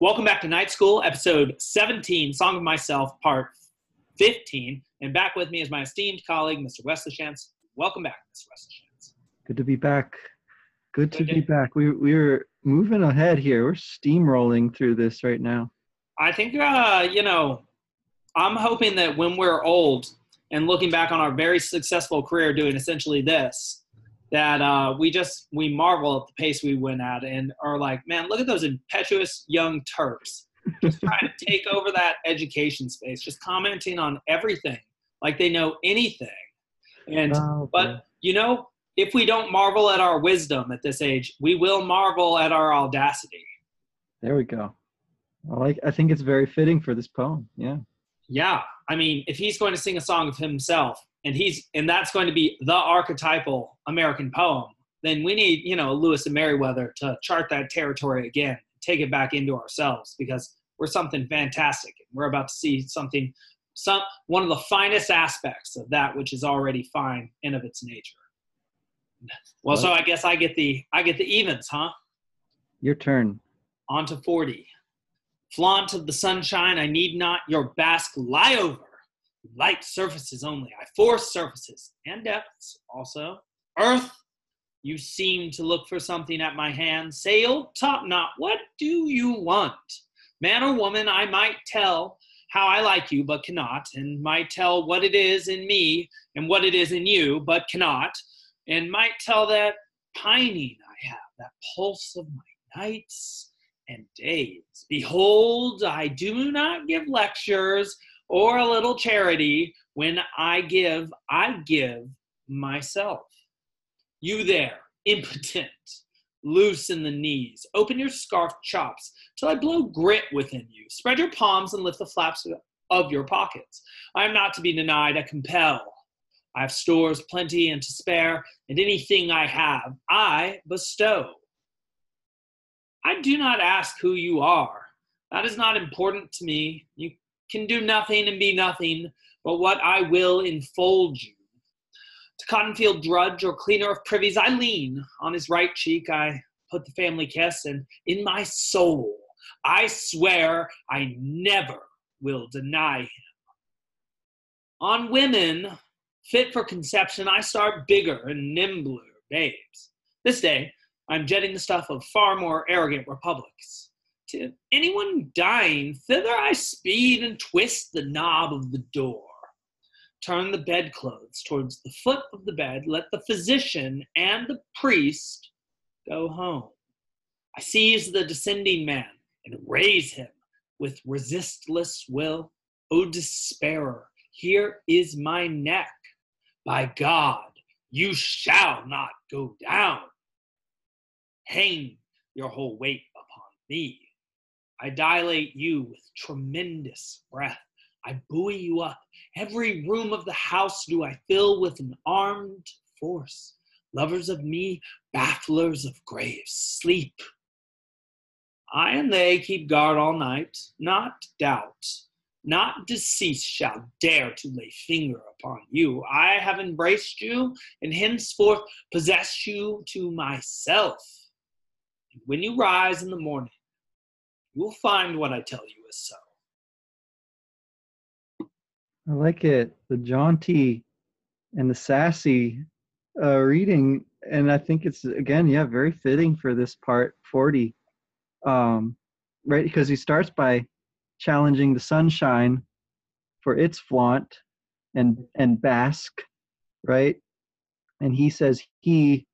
Welcome back to Night School, episode 17, Song of Myself, part 15. And back with me is my esteemed colleague, Mr. Wesley Shantz. Welcome back, Mr. Wesley Shantz. Good to be back. Good to be back. We we're moving ahead here. We're steamrolling through this right now. I think, uh, you know, I'm hoping that when we're old and looking back on our very successful career doing essentially this, that uh, we just we marvel at the pace we went at and are like, man, look at those impetuous young Turks just trying to take over that education space, just commenting on everything like they know anything. And Oh, but you know, if we don't marvel at our wisdom at this age, we will marvel at our audacity. there we go. I like. I think it's very fitting for this poem. Yeah. Yeah, I mean, if he's going to sing a song of himself, and he's and that's going to be the archetypal American poem, then we need you know Lewis and Meriwether to chart that territory again, take it back into ourselves because we're something fantastic, and we're about to see something, some one of the finest aspects of that which is already fine in of its nature. Well, so I guess I get the I get the evens, huh? Your turn. on to 40. Flaunt of the sunshine, I need not your bask lie over. Light surfaces only, I force surfaces and depths also. Earth, you seem to look for something at my hand. Sail, top knot, what do you want? Man or woman, I might tell how I like you, but cannot, and might tell what it is in me and what it is in you, but cannot, and might tell that pining I have, that pulse of my nights and days. Behold, I do not give lectures or a little charity. When I give, I give myself. You there, impotent, loose in the knees, open your scarf chops till I blow grit within you. Spread your palms and lift the flaps of your pockets. I am not to be denied, I compel. I have stores plenty and to spare, and anything I have, I bestow. I do not ask who you are. That is not important to me. You can do nothing and be nothing, but what I will enfold you. To Cottonfield drudge or cleaner of privies, I lean. On his right cheek, I put the family kiss, and in my soul, I swear I never will deny him. On women fit for conception, I start bigger and nimbler babes. This day, I'm jetting the stuff of far more arrogant republics. To anyone dying, thither I speed and twist the knob of the door. Turn the bedclothes towards the foot of the bed. Let the physician and the priest go home. I seize the descending man and raise him with resistless will. O despairer, here is my neck. By God, you shall not go down hang your whole weight upon me. I dilate you with tremendous breath. I buoy you up. Every room of the house do I fill with an armed force. Lovers of me, bafflers of graves, sleep. I and they keep guard all night, not doubt, not decease shall dare to lay finger upon you. I have embraced you and henceforth possess you to myself. When you rise in the morning, you will find what I tell you is so. I like it. The jaunty and the sassy uh, reading, and I think it's again, yeah, very fitting for this part forty, um, right? Because he starts by challenging the sunshine for its flaunt and and bask, right? And he says he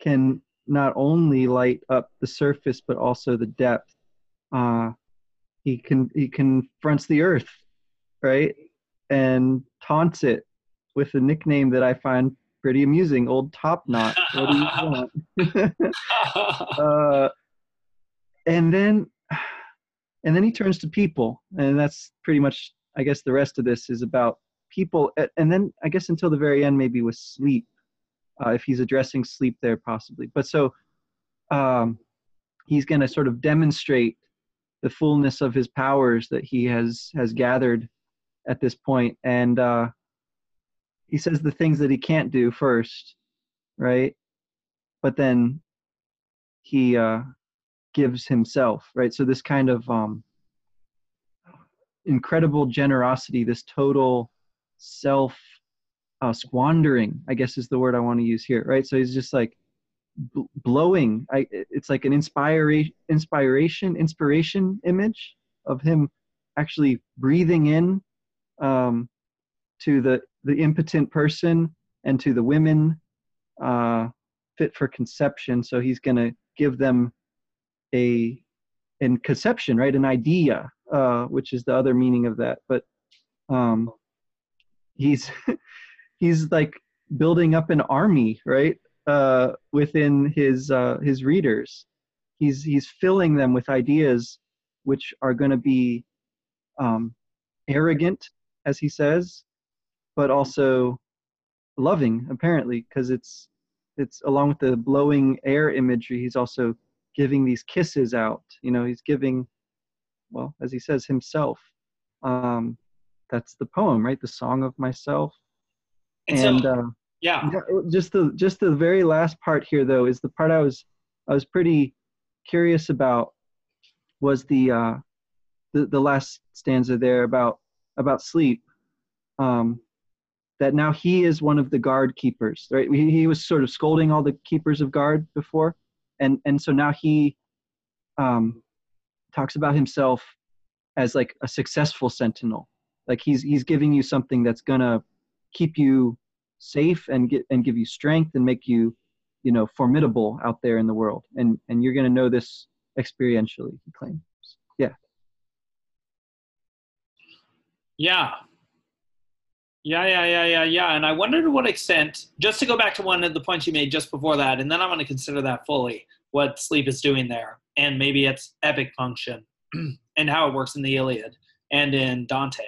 can not only light up the surface but also the depth. Uh, he can he confronts the earth, right? and taunts it with a nickname that I find pretty amusing, Old Top Knot. What do you want? uh, and then, and then he turns to people, and that's pretty much, I guess, the rest of this is about people. And then, I guess, until the very end, maybe with sleep, uh, if he's addressing sleep there, possibly. But so, um, he's going to sort of demonstrate the fullness of his powers that he has has gathered at this point and uh he says the things that he can't do first right but then he uh gives himself, right? So this kind of um, incredible generosity, this total self uh, squandering, I guess is the word I want to use here, right? So he's just like b- blowing. I, it's like an inspiration, inspiration, inspiration image of him actually breathing in um, to the the impotent person and to the women uh, fit for conception. So he's going to give them a in conception, right? An idea, uh, which is the other meaning of that. But um, he's he's like building up an army, right? Uh, within his uh, his readers, he's he's filling them with ideas which are going to be um, arrogant, as he says, but also loving, apparently, because it's it's along with the blowing air imagery. He's also giving these kisses out. You know, he's giving, well, as he says himself. Um, that's the poem, right? The song of myself. And, And so, uh, yeah, just the just the very last part here, though, is the part I was I was pretty curious about. Was the uh, the the last stanza there about about sleep? Um, that now he is one of the guard keepers, right? He, he was sort of scolding all the keepers of guard before, and and so now he um, talks about himself as like a successful sentinel, like he's he's giving you something that's gonna keep you safe and get and give you strength and make you, you know, formidable out there in the world, and and you're gonna know this experientially. He claims. Yeah. yeah. Yeah, yeah, yeah, yeah, yeah. And I wonder to what extent, just to go back to one of the points you made just before that, and then I want to consider that fully, what sleep is doing there, and maybe its epic function, and how it works in the Iliad and in Dante.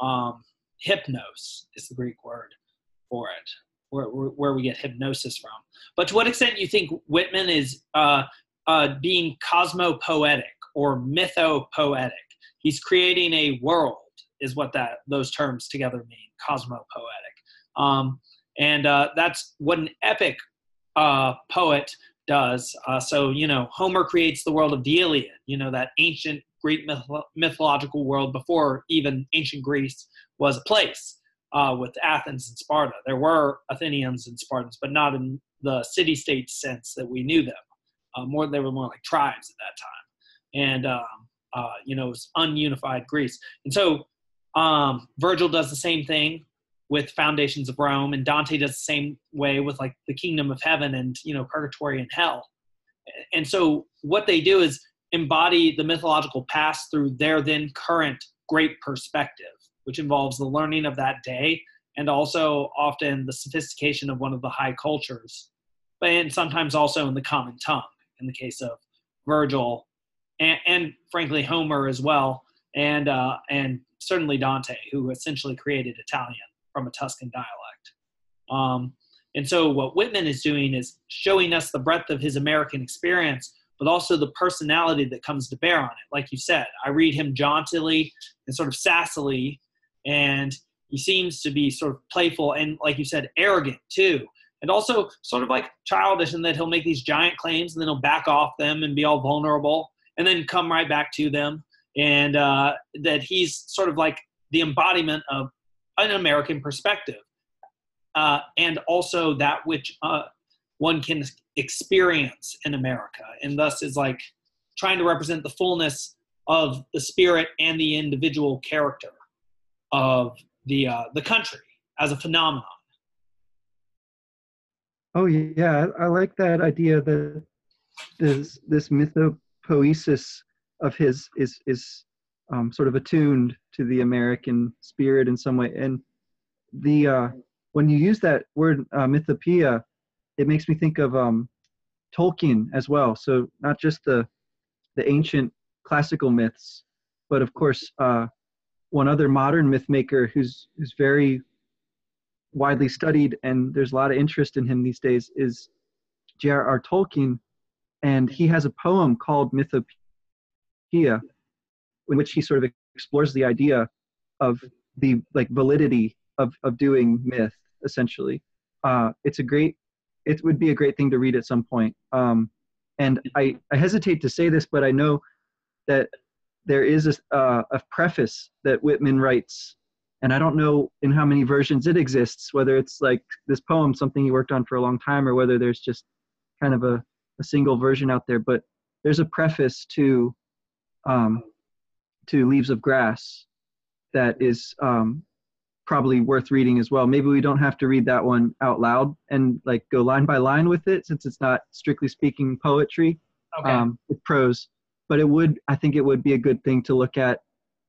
Um, hypnos is the Greek word for it, where, where, we get hypnosis from. But to what extent do you think Whitman is uh, uh, being cosmopoetic or mythopoetic? He's creating a world, is what that those terms together mean, cosmopoetic. Um, and uh, that's what an epic uh, poet does. Uh, so, you know, Homer creates the world of the Iliad, you know, that ancient Greek myth- mythological world before even ancient Greece was a place uh, with Athens and Sparta. There were Athenians and Spartans, but not in the city state sense that we knew them. Uh, more, they were more like tribes at that time. And, um, uh, you know, it was ununified Greece. And so um, Virgil does the same thing with Foundations of Rome, and Dante does the same way with like the Kingdom of Heaven and you know Purgatory and Hell. And so what they do is embody the mythological past through their then current great perspective, which involves the learning of that day and also often the sophistication of one of the high cultures, but and sometimes also in the common tongue. In the case of Virgil, and, and frankly Homer as well, and uh, and certainly Dante, who essentially created Italian from a Tuscan dialect. Um, and so, what Whitman is doing is showing us the breadth of his American experience, but also the personality that comes to bear on it. Like you said, I read him jauntily and sort of sassily, and he seems to be sort of playful and, like you said, arrogant too. And also, sort of like childish in that he'll make these giant claims and then he'll back off them and be all vulnerable and then come right back to them. And uh, that he's sort of like the embodiment of an American perspective, uh, and also that which uh, one can experience in America, and thus is like trying to represent the fullness of the spirit and the individual character of the uh, the country as a phenomenon. Oh yeah, I, like that idea that this this mythopoesis of his is is um, sort of attuned to the American spirit in some way. And the uh, when you use that word uh, mythopoeia, it makes me think of um, Tolkien as well. So not just the the ancient classical myths, but of course uh, one other modern myth maker who's who's very widely studied and there's a lot of interest in him these days is J.R.R. Tolkien, and he has a poem called Mythopoeia in which he sort of explores the idea of the like validity of of doing myth essentially uh it's a great it would be a great thing to read at some point um And I, I hesitate to say this, but I know that there is a, uh, a preface that Whitman writes, and I don't know in how many versions it exists, whether it's like this poem, something he worked on for a long time, or whether there's just kind of a, a single version out there. But there's a preface to um, to Leaves of Grass that is um, probably worth reading as well. Maybe we don't have to read that one out loud and like go line by line with it, since it's not strictly speaking poetry. Okay. Um, it's prose, but it would I think it would be a good thing to look at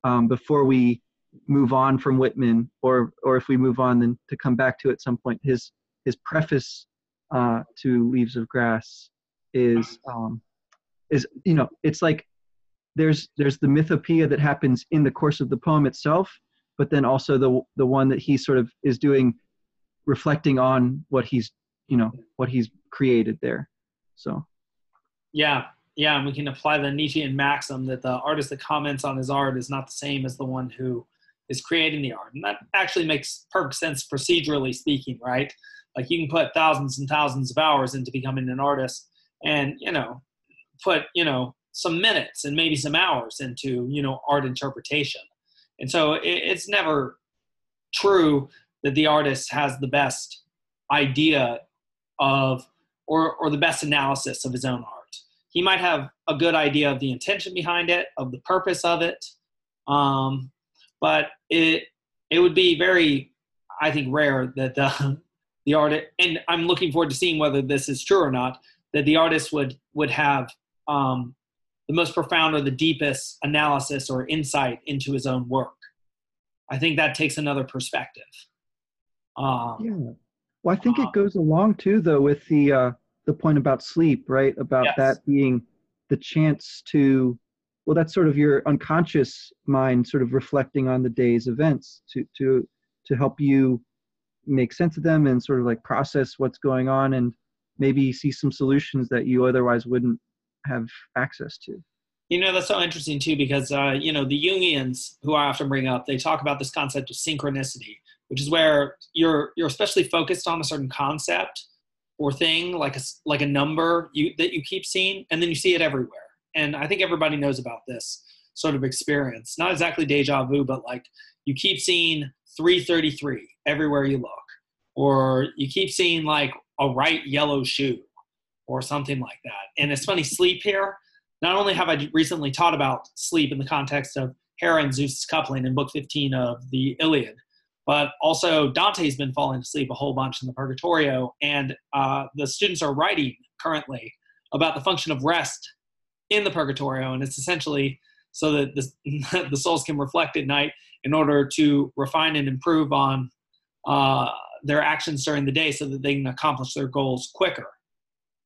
um, before we move on from Whitman, or or if we move on, then to come back to at some point. His his preface uh, to Leaves of Grass is um, is you know it's like there's there's the mythopoeia that happens in the course of the poem itself, but then also the the one that he sort of is doing, reflecting on what he's you know what he's created there. So Yeah, yeah, and we can apply the Nietzschean maxim that the artist that comments on his art is not the same as the one who is creating the art. And that actually makes perfect sense procedurally speaking, right? Like you can put thousands and thousands of hours into becoming an artist and, you know, put, you know, some minutes and maybe some hours into, you know, art interpretation. And so it, it's never true that the artist has the best idea of or, or the best analysis of his own art he might have a good idea of the intention behind it, of the purpose of it, um, but it it would be very, I think, rare that the the artist. And I'm looking forward to seeing whether this is true or not. That the artist would would have um, the most profound or the deepest analysis or insight into his own work. I think that takes another perspective. Um, yeah, well, I think it goes along too, though, with the uh, the point about sleep, right? About Yes. that being the chance to, well, that's sort of your unconscious mind sort of reflecting on the day's events to to to help you make sense of them and sort of like process what's going on and maybe see some solutions that you otherwise wouldn't have access to. You know, that's so interesting too, because, uh, you know, the Jungians, who I often bring up, they talk about this concept of synchronicity, which is where you're, you're especially focused on a certain concept or thing, like a, like a number you, that you keep seeing, and then you see it everywhere. And I think everybody knows about this sort of experience. Not exactly deja vu, but like you keep seeing 333 everywhere you look, or you keep seeing like a right yellow shoe or something like that. And it's funny, sleep here not only have I recently taught about sleep in the context of Hera and Zeus' coupling in Book 15 of the Iliad, but also Dante's been falling asleep a whole bunch in the Purgatorio, and uh, the students are writing currently about the function of rest in the Purgatorio, and it's essentially so that the, the souls can reflect at night in order to refine and improve on uh, their actions during the day so that they can accomplish their goals quicker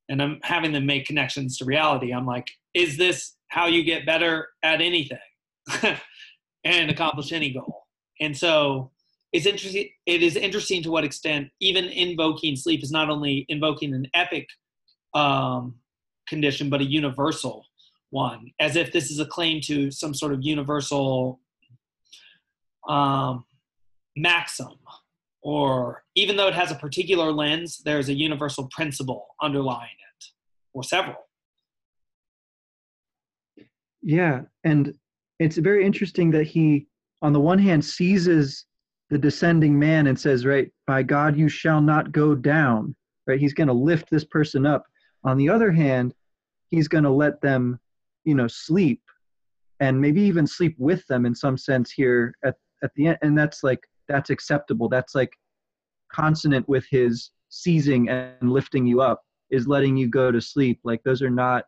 and I'm having them make connections to reality. I'm like, is this how you get better at anything and accomplish any goal? And so it's interesting. It is interesting to what extent even invoking sleep is not only invoking an epic um, condition, but a universal one, as if this is a claim to some sort of universal um, maxim or even though it has a particular lens, there's a universal principle underlying it, or several. Yeah, and it's very interesting that he, on the one hand, seizes the descending man and says, "Right, by God, you shall not go down." Right, he's going to lift this person up. On the other hand, he's going to let them, you know, sleep, and maybe even sleep with them in some sense here at at the end. And that's like that's acceptable. That's like consonant with his seizing and lifting you up is letting you go to sleep. Like those are not,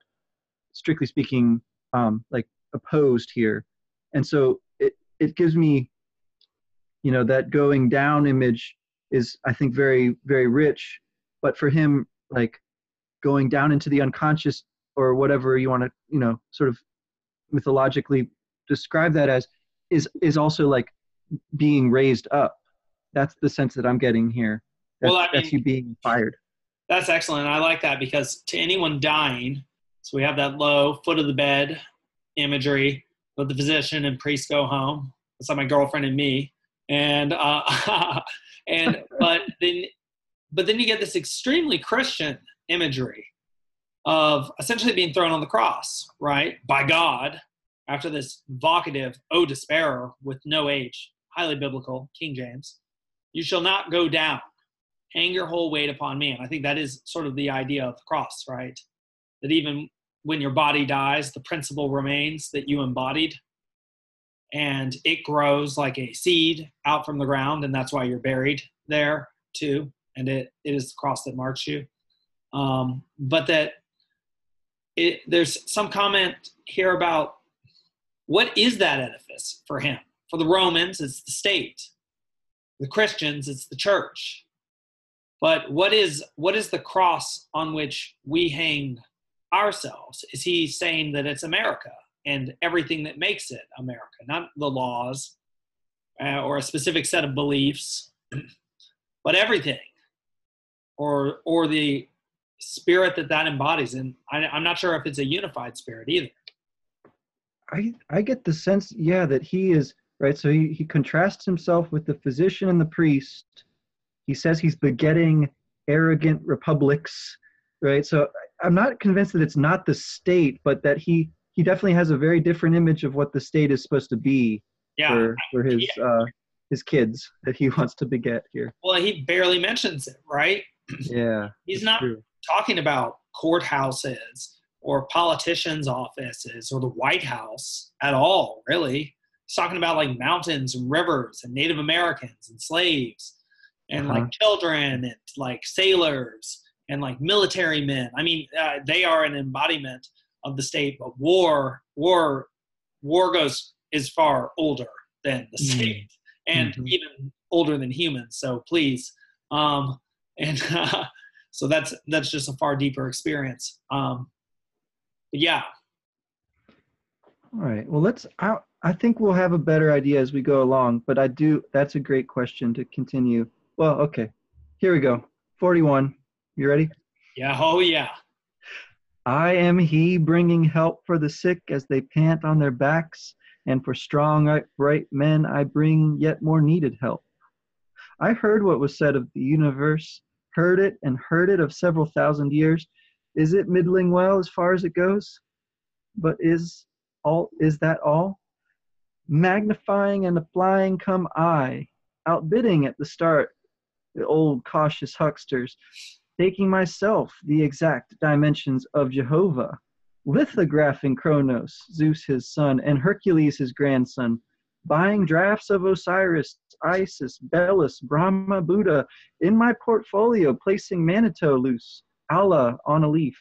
strictly speaking, um, like opposed here. And so it, it gives me, you know, that going down image is, I think, very, very rich. But for him, like going down into the unconscious or whatever you want to, you know, sort of mythologically describe that as, is is also like being raised up. That's the sense that I'm getting here. That's, Well, I that's you being fired. That's excellent. I like that because to anyone dying, so we have that low foot of the bed imagery. Let the physician and priest go home. That's like my girlfriend and me. And uh, and but then but then you get this extremely Christian imagery of essentially being thrown on the cross, right, by God after this vocative O despairer with no H, highly biblical, King James. You shall not go down. Hang your whole weight upon me. And I think that is sort of the idea of the cross, right? That even when your body dies, the principle remains that you embodied. And it grows like a seed out from the ground, and that's why you're buried there too. And it, it is the cross that marks you. Um, but that it, there's some comment here about what is that edifice for him? For the Romans, it's the state. The Christians, it's the church. But what is what is the cross on which we hang ourselves? Is he saying that it's America and everything that makes it America, not the laws uh, or a specific set of beliefs, but everything, or or the spirit that that embodies? And I, I'm not sure if it's a unified spirit either. I I get the sense, yeah, that he is right. So he, he contrasts himself with the physician and the priest. He says he's begetting arrogant republics, right? So I'm not convinced that it's not the state, but that he he definitely has a very different image of what the state is supposed to be Yeah. for, for his Yeah. uh, his kids that he wants to beget here. Well, he barely mentions it, right? Yeah, He's not true. talking about courthouses or politicians' offices or the White House at all, really. He's talking about like mountains and rivers and Native Americans and slaves and Uh-huh. like children and like sailors and like military men. I mean, uh, they are an embodiment of the state, but war, war, war goes is far older than the Mm. state and Mhm. even older than humans. So please, um, and uh, so that's that's just a far deeper experience. Um, but yeah, All right. Well, let's. I, I think we'll have a better idea as we go along. But I do. That's a great question to continue. Well, okay. Here we go. Forty-one. You ready? yeah, oh yeah, I am he bringing help for the sick as they pant on their backs, and for strong, uh, upright men I bring yet more needed help. I heard what was said of the universe, heard it and heard it of several thousand years. Is it middling well as far as it goes? But is all is that all? Magnifying and applying come I, outbidding at the start the old cautious hucksters, taking myself the exact dimensions of Jehovah, lithographing Kronos, Zeus his son, and Hercules his grandson, buying drafts of Osiris, Isis, Belus, Brahma, Buddha, in my portfolio, placing Manitou loose, Allah on a leaf,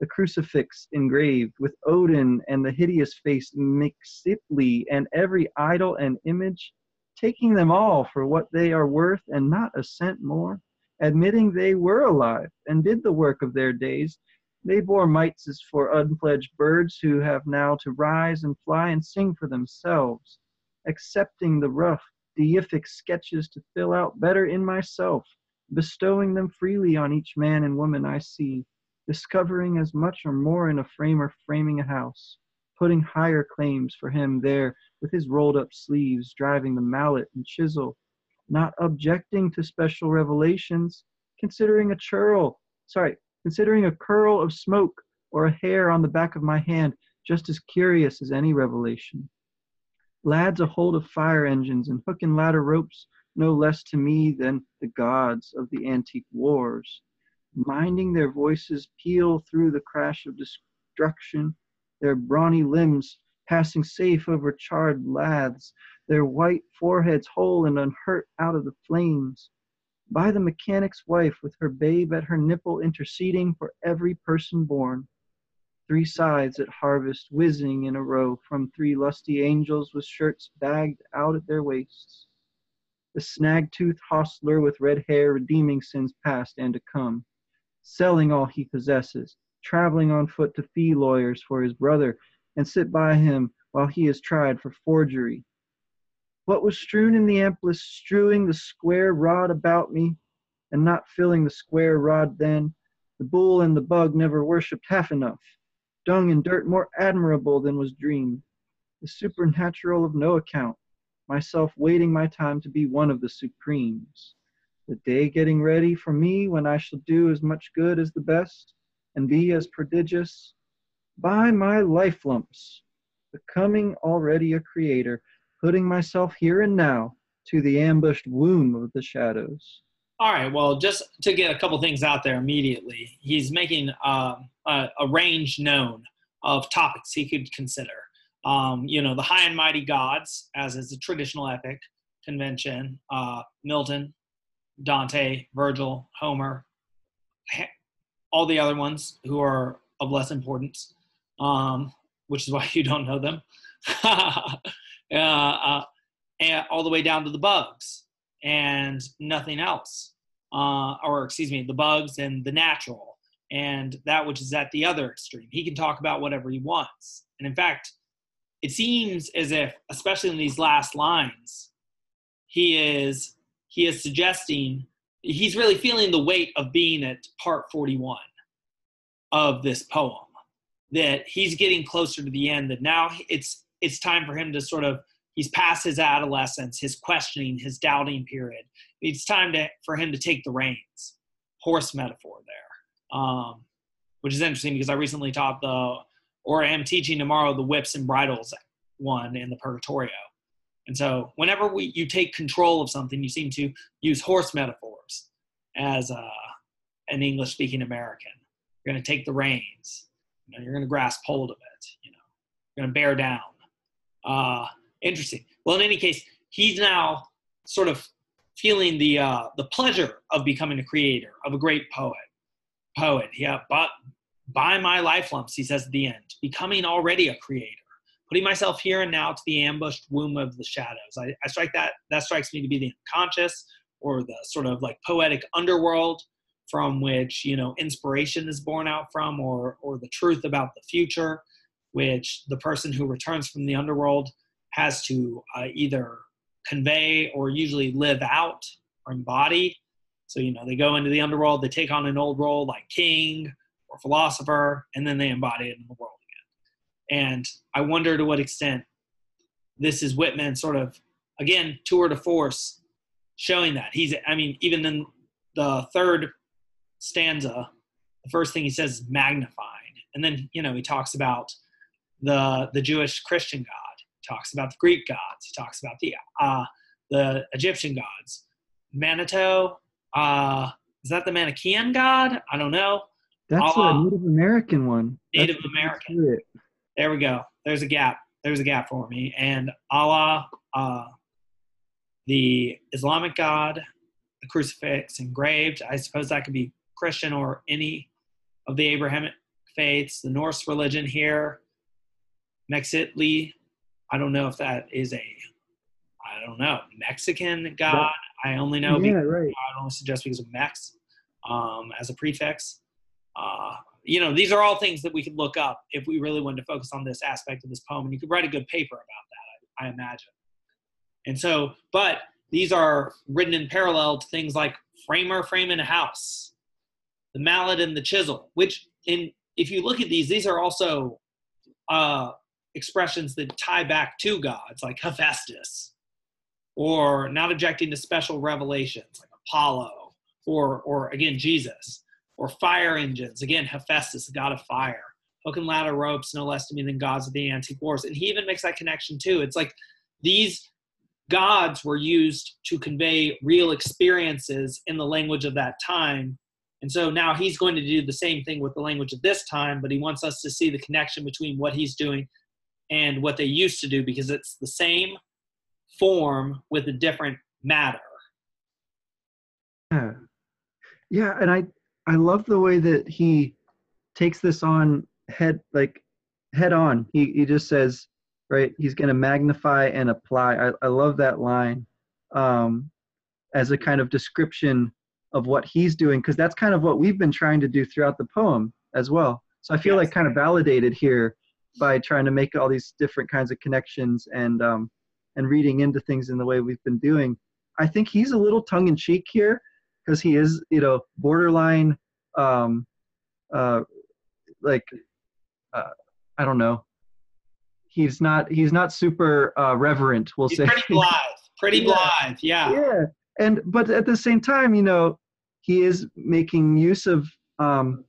the crucifix engraved with Odin and the hideous face Mexitli, and every idol and image, taking them all for what they are worth and not a cent more admitting they were alive and did the work of their days. They bore mites as for unfledged birds who have now to rise and fly and sing for themselves, accepting the rough, deific sketches to fill out better in myself, bestowing them freely on each man and woman I see, discovering as much or more in a framer framing a house, putting higher claims for him there with his rolled up sleeves, driving the mallet and chisel, not objecting to special revelations, considering a churl, sorry, considering a curl of smoke or a hair on the back of my hand just as curious as any revelation. Lads a hold of fire engines and hook and ladder ropes no less to me than the gods of the antique wars, minding their voices peal through the crash of destruction, their brawny limbs passing safe over charred laths, their white foreheads whole and unhurt out of the flames. By the mechanic's wife with her babe at her nipple interceding for every person born. Three sides at harvest whizzing in a row from three lusty angels with shirts bagged out at their waists. The snag-toothed hostler with red hair redeeming sins past and to come, selling all he possesses, traveling on foot to fee lawyers for his brother and sit by him while he is tried for forgery. What was strewn in the amplest, strewing the square rod about me, and not filling the square rod then, the bull and the bug never worshipped half enough. Dung and dirt more admirable than was dreamed. The supernatural of no account, myself waiting my time to be one of the supremes. The day getting ready for me when I shall do as much good as the best, and be as prodigious by my life lumps, becoming already a creator, putting myself here and now to the ambushed womb of the shadows. All right. Well, just to get a couple things out there immediately, he's making uh, a, a, range known of topics he could consider. Um, you know, the high and mighty gods, as is a traditional epic convention, uh, Milton, Dante, Virgil, Homer, all the other ones who are of less importance, um, which is why you don't know them, uh, uh, and all the way down to the bugs and nothing else, uh, or excuse me, the bugs and the natural, and that which is at the other extreme. He can talk about whatever he wants, and in fact, it seems as if, especially in these last lines, he is he is suggesting he's really feeling the weight of being at part 41 of this poem. That he's getting closer to the end that now it's it's time for him to sort of he's past his adolescence his questioning his doubting period. It's time to for him to take the reins. Horse metaphor there. Um, which is interesting because i recently taught the or am teaching tomorrow the whips and bridles one in the purgatorio. And so whenever we you take control of something you seem to use horse metaphors as uh, an english speaking american. You're going to take the reins. You know, you're going to grasp hold of it you know. You're going to bear down uh, interesting. Well in any case he's now sort of feeling the uh, the pleasure of becoming a creator of a great poet poet. Yeah but by my life lumps he says at the end becoming already a creator putting myself here and now to the ambushed womb of the shadows. I, I strike that that strikes me to be the unconscious or the sort of like poetic underworld from which you know inspiration is born out from or or the truth about the future which the person who returns from the underworld has to uh, either convey or usually live out or embody. So you know they go into the underworld they take on an old role like king or philosopher and then they embody it in the world again. And i wonder to what extent this is whitman sort of again tour de force showing that. He's i mean even in the third stanza, the first thing he says is magnified. And then, you know, he talks about the, the Jewish Christian God. He talks about the Greek gods. He talks about the, uh, the Egyptian gods. Manito, uh, is that the Manichaean God? I don't know. That's Allah, a Native American one. Native That's American. There we go. There's a gap. There's a gap for me. And Allah, uh, the Islamic God, the crucifix engraved. I suppose that could be Christian or any of the Abrahamic faiths, the Norse religion here, Mexitli. I don't know if that is a, I don't know, Mexican god. I only know yeah, because, right. I only suggest because of Mex um, as a prefix. Uh, you know, these are all things that we could look up if we really wanted to focus on this aspect of this poem. And you could write a good paper about that, I, I imagine. And so, but these are written in parallel to things like framer framing a house, the mallet and the chisel, which in if you look at these, these are also uh, expressions that tie back to gods, like Hephaestus, or not objecting to special revelations, like Apollo, or or again Jesus, or fire engines, again Hephaestus, the god of fire. Hook and ladder ropes, no less to me than gods of the antique wars, and he even makes that connection too. It's like these gods were used to convey real experiences in the language of that time and so now he's going to do the same thing with the language of this time, but he wants us to see the connection between what he's doing and what they used to do because it's the same form with a different matter. Yeah. Yeah, and I I love the way that he takes this on head like head on. He he just says, right, he's going to magnify and apply. I I love that line um as a kind of description of what he's doing because that's kind of what we've been trying to do throughout the poem as well so i feel yes. like kind of validated here by trying to make all these different kinds of connections and um, and reading into things in the way we've been doing. I think he's a little tongue-in-cheek here because he is you know borderline um, uh, like uh, i don't know. He's not he's not super uh, reverent we'll he's say. pretty blithe pretty blithe yeah. Yeah and but at the same time you know he is making use of um,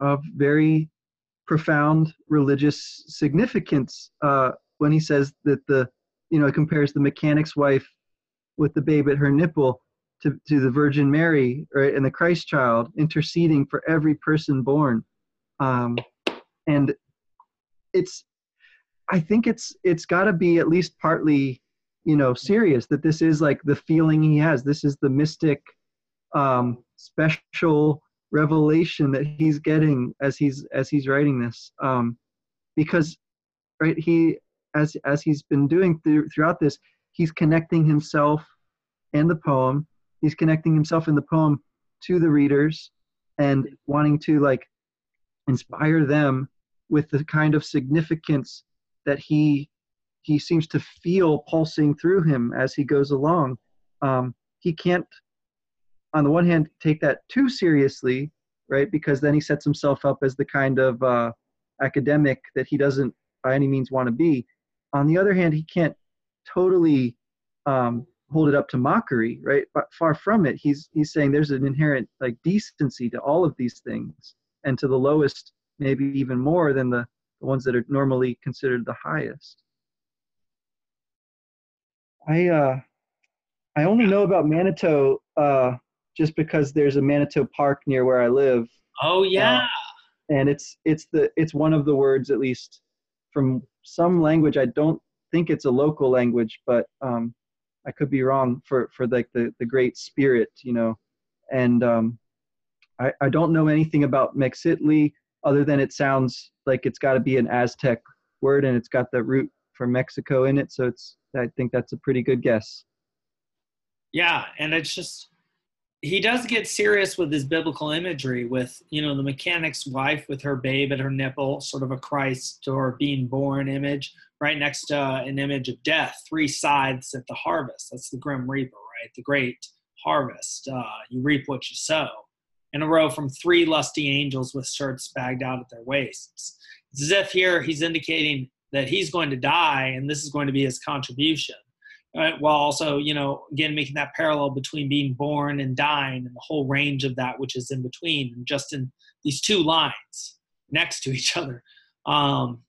of very profound religious significance uh, when he says that the you know it compares the mechanic's wife with the babe at her nipple to, to the Virgin Mary right, and the Christ child interceding for every person born. Um, and it's I think it's it's got to be at least partly you know serious that this is like the feeling he has. This is the mystic um, special revelation that he's getting as he's as he's writing this um, because right he as as he's been doing through, throughout this he's connecting himself and the poem. He's connecting himself in the poem to the readers and wanting to like inspire them with the kind of significance that he he seems to feel pulsing through him as he goes along. Um, he can't on the one hand take that too seriously right because then he sets himself up as the kind of uh, academic that he doesn't by any means want to be on the other hand he can't totally um, hold it up to mockery, right? But far from it. He's he's saying there's an inherent like decency to all of these things, and to the lowest, maybe even more than the, the ones that are normally considered the highest. I uh, I only know about Manitou uh, just because there's a Manitou Park near where I live. Oh yeah. Uh, and it's it's the it's one of the words at least from some language. I don't think it's a local language, but um, I could be wrong for for like the the great spirit, you know, and um, I I don't know anything about Mexitli other than it sounds like it's got to be an Aztec word and it's got the root for Mexico in it, so it's I think that's a pretty good guess. Yeah, and it's just he does get serious with his biblical imagery with you know the mechanic's wife with her babe at her nipple sort of a christ or being born image right next to an image of death, three scythes at the harvest. That's the Grim Reaper, right? The great harvest. Uh, you reap what you sow. In a row from three lusty angels with shirts bagged out at their waists. It's as if here he's indicating that he's going to die and this is going to be his contribution. Right? While also, you know, again, making that parallel between being born and dying and the whole range of that which is in between, and just in these two lines next to each other. Um,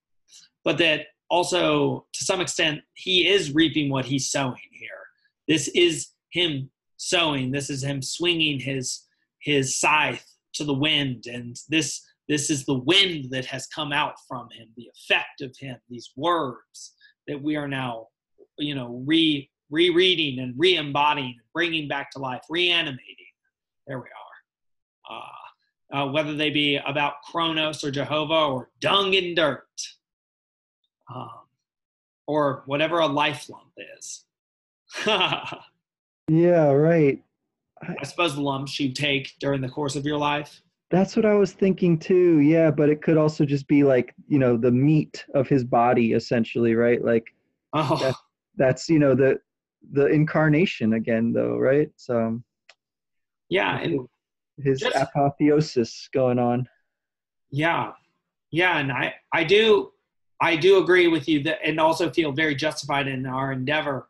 but that also to some extent he is reaping what he's sowing here this is him sowing this is him swinging his his scythe to the wind and this this is the wind that has come out from him the effect of him these words that we are now you know re rereading and re-embodying bringing back to life reanimating there we are uh, uh, whether they be about Kronos or Jehovah or dung and dirt um, or whatever a life lump is. yeah, right. I suppose the lumps you take during the course of your life. That's what I was thinking too. Yeah, but it could also just be like you know the meat of his body, essentially, right? Like, oh. That, that's you know the the incarnation again, though, right? So, yeah, and his just, apotheosis going on. Yeah, yeah, and I I do I do agree with you that, and also feel very justified in our endeavor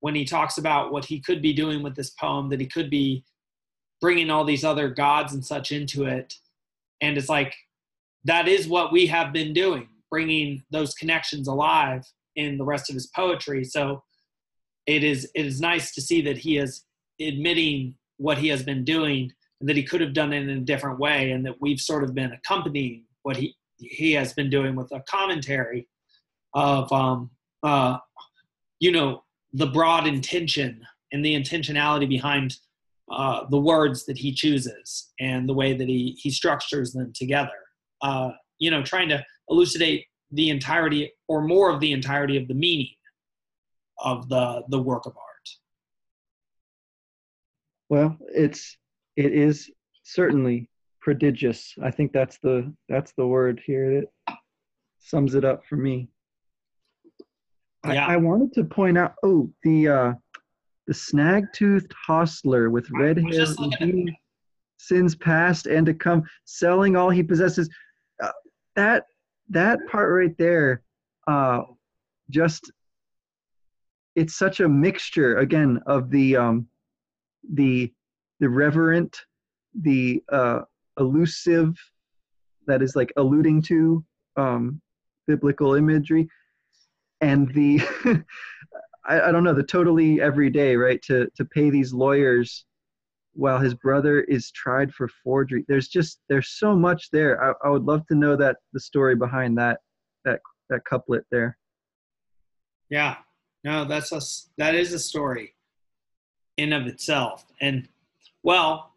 when he talks about what he could be doing with this poem, that he could be bringing all these other gods and such into it. And it's like, that is what we have been doing, bringing those connections alive in the rest of his poetry. So it is, it is nice to see that he is admitting what he has been doing and that he could have done it in a different way and that we've sort of been accompanying what he he has been doing with a commentary of um, uh, you know the broad intention and the intentionality behind uh, the words that he chooses and the way that he he structures them together. Uh, you know, trying to elucidate the entirety or more of the entirety of the meaning of the the work of art. Well, it's it is certainly prodigious. I think that's the that's the word here that sums it up for me. Yeah. I, I wanted to point out oh the uh the snag-toothed hostler with red hair sins past and to come selling all he possesses uh, that that part right there uh just it's such a mixture again of the um the the reverent the uh elusive, that is like alluding to um, biblical imagery, and the I, I don't know the totally everyday right to to pay these lawyers while his brother is tried for forgery. There's just there's so much there. I, I would love to know that the story behind that that that couplet there. Yeah, no, that's a that is a story in of itself. And well,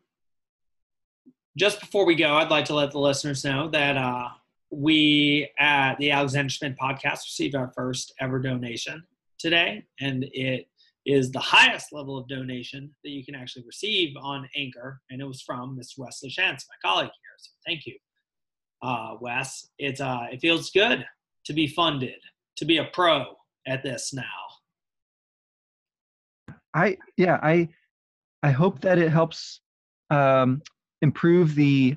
just before we go, I'd like to let the listeners know that uh, we at the Alexander Schmid podcast received our first ever donation today, and it is the highest level of donation that you can actually receive on Anchor, and it was from Mr. Wesley Shantz, my colleague here. So thank you, uh, Wes. It's uh, it feels good to be funded, to be a pro at this now. I yeah I I hope that it helps um, improve the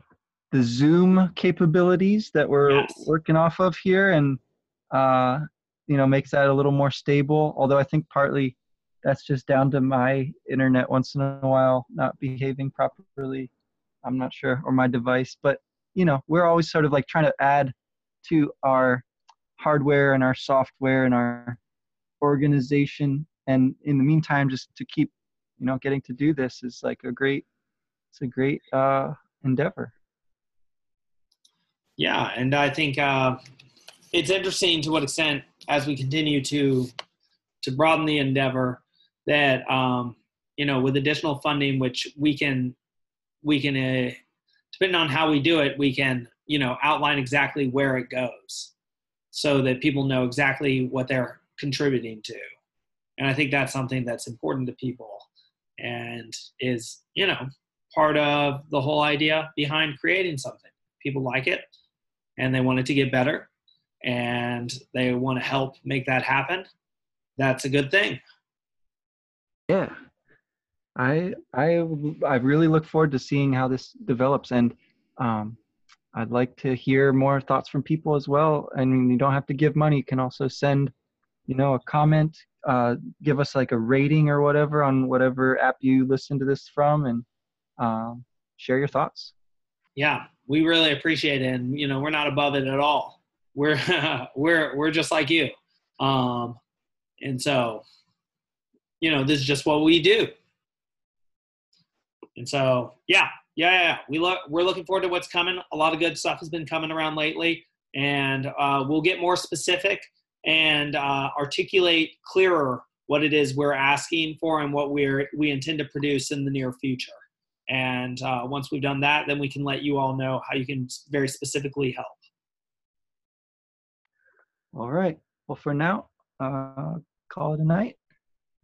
the Zoom capabilities that we're yes. working off of here, and uh, you know makes that a little more stable. Although I think partly that's just down to my internet once in a while not behaving properly. I'm not sure, or my device, but you know we're always sort of like trying to add to our hardware and our software and our organization and in the meantime just to keep you know getting to do this is like a great it's a great uh endeavor yeah and i think uh it's interesting to what extent as we continue to to broaden the endeavor that um you know with additional funding which we can we can uh, depending on how we do it we can you know outline exactly where it goes so that people know exactly what they're contributing to and I think that's something that's important to people and is, you know, part of the whole idea behind creating something. People like it and they want it to get better and they want to help make that happen. That's a good thing. Yeah. I I I really look forward to seeing how this develops and um I'd like to hear more thoughts from people as well. I mean, you don't have to give money. You can also send, you know, a comment, uh, give us like a rating or whatever on whatever app you listen to this from and um, share your thoughts. Yeah, we really appreciate it. And, you know, we're not above it at all. We're, we're, we're just like you. Um, and so, you know, this is just what we do. And so, yeah, yeah, yeah. We look, we're looking forward to what's coming. A lot of good stuff has been coming around lately, and uh, we'll get more specific and uh, articulate clearer what it is we're asking for and what we're we intend to produce in the near future. And uh, once we've done that, then we can let you all know how you can very specifically help. All right. Well, for now, uh, call it a night.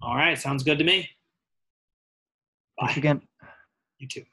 All right. Sounds good to me. Bye. Thanks again. You too.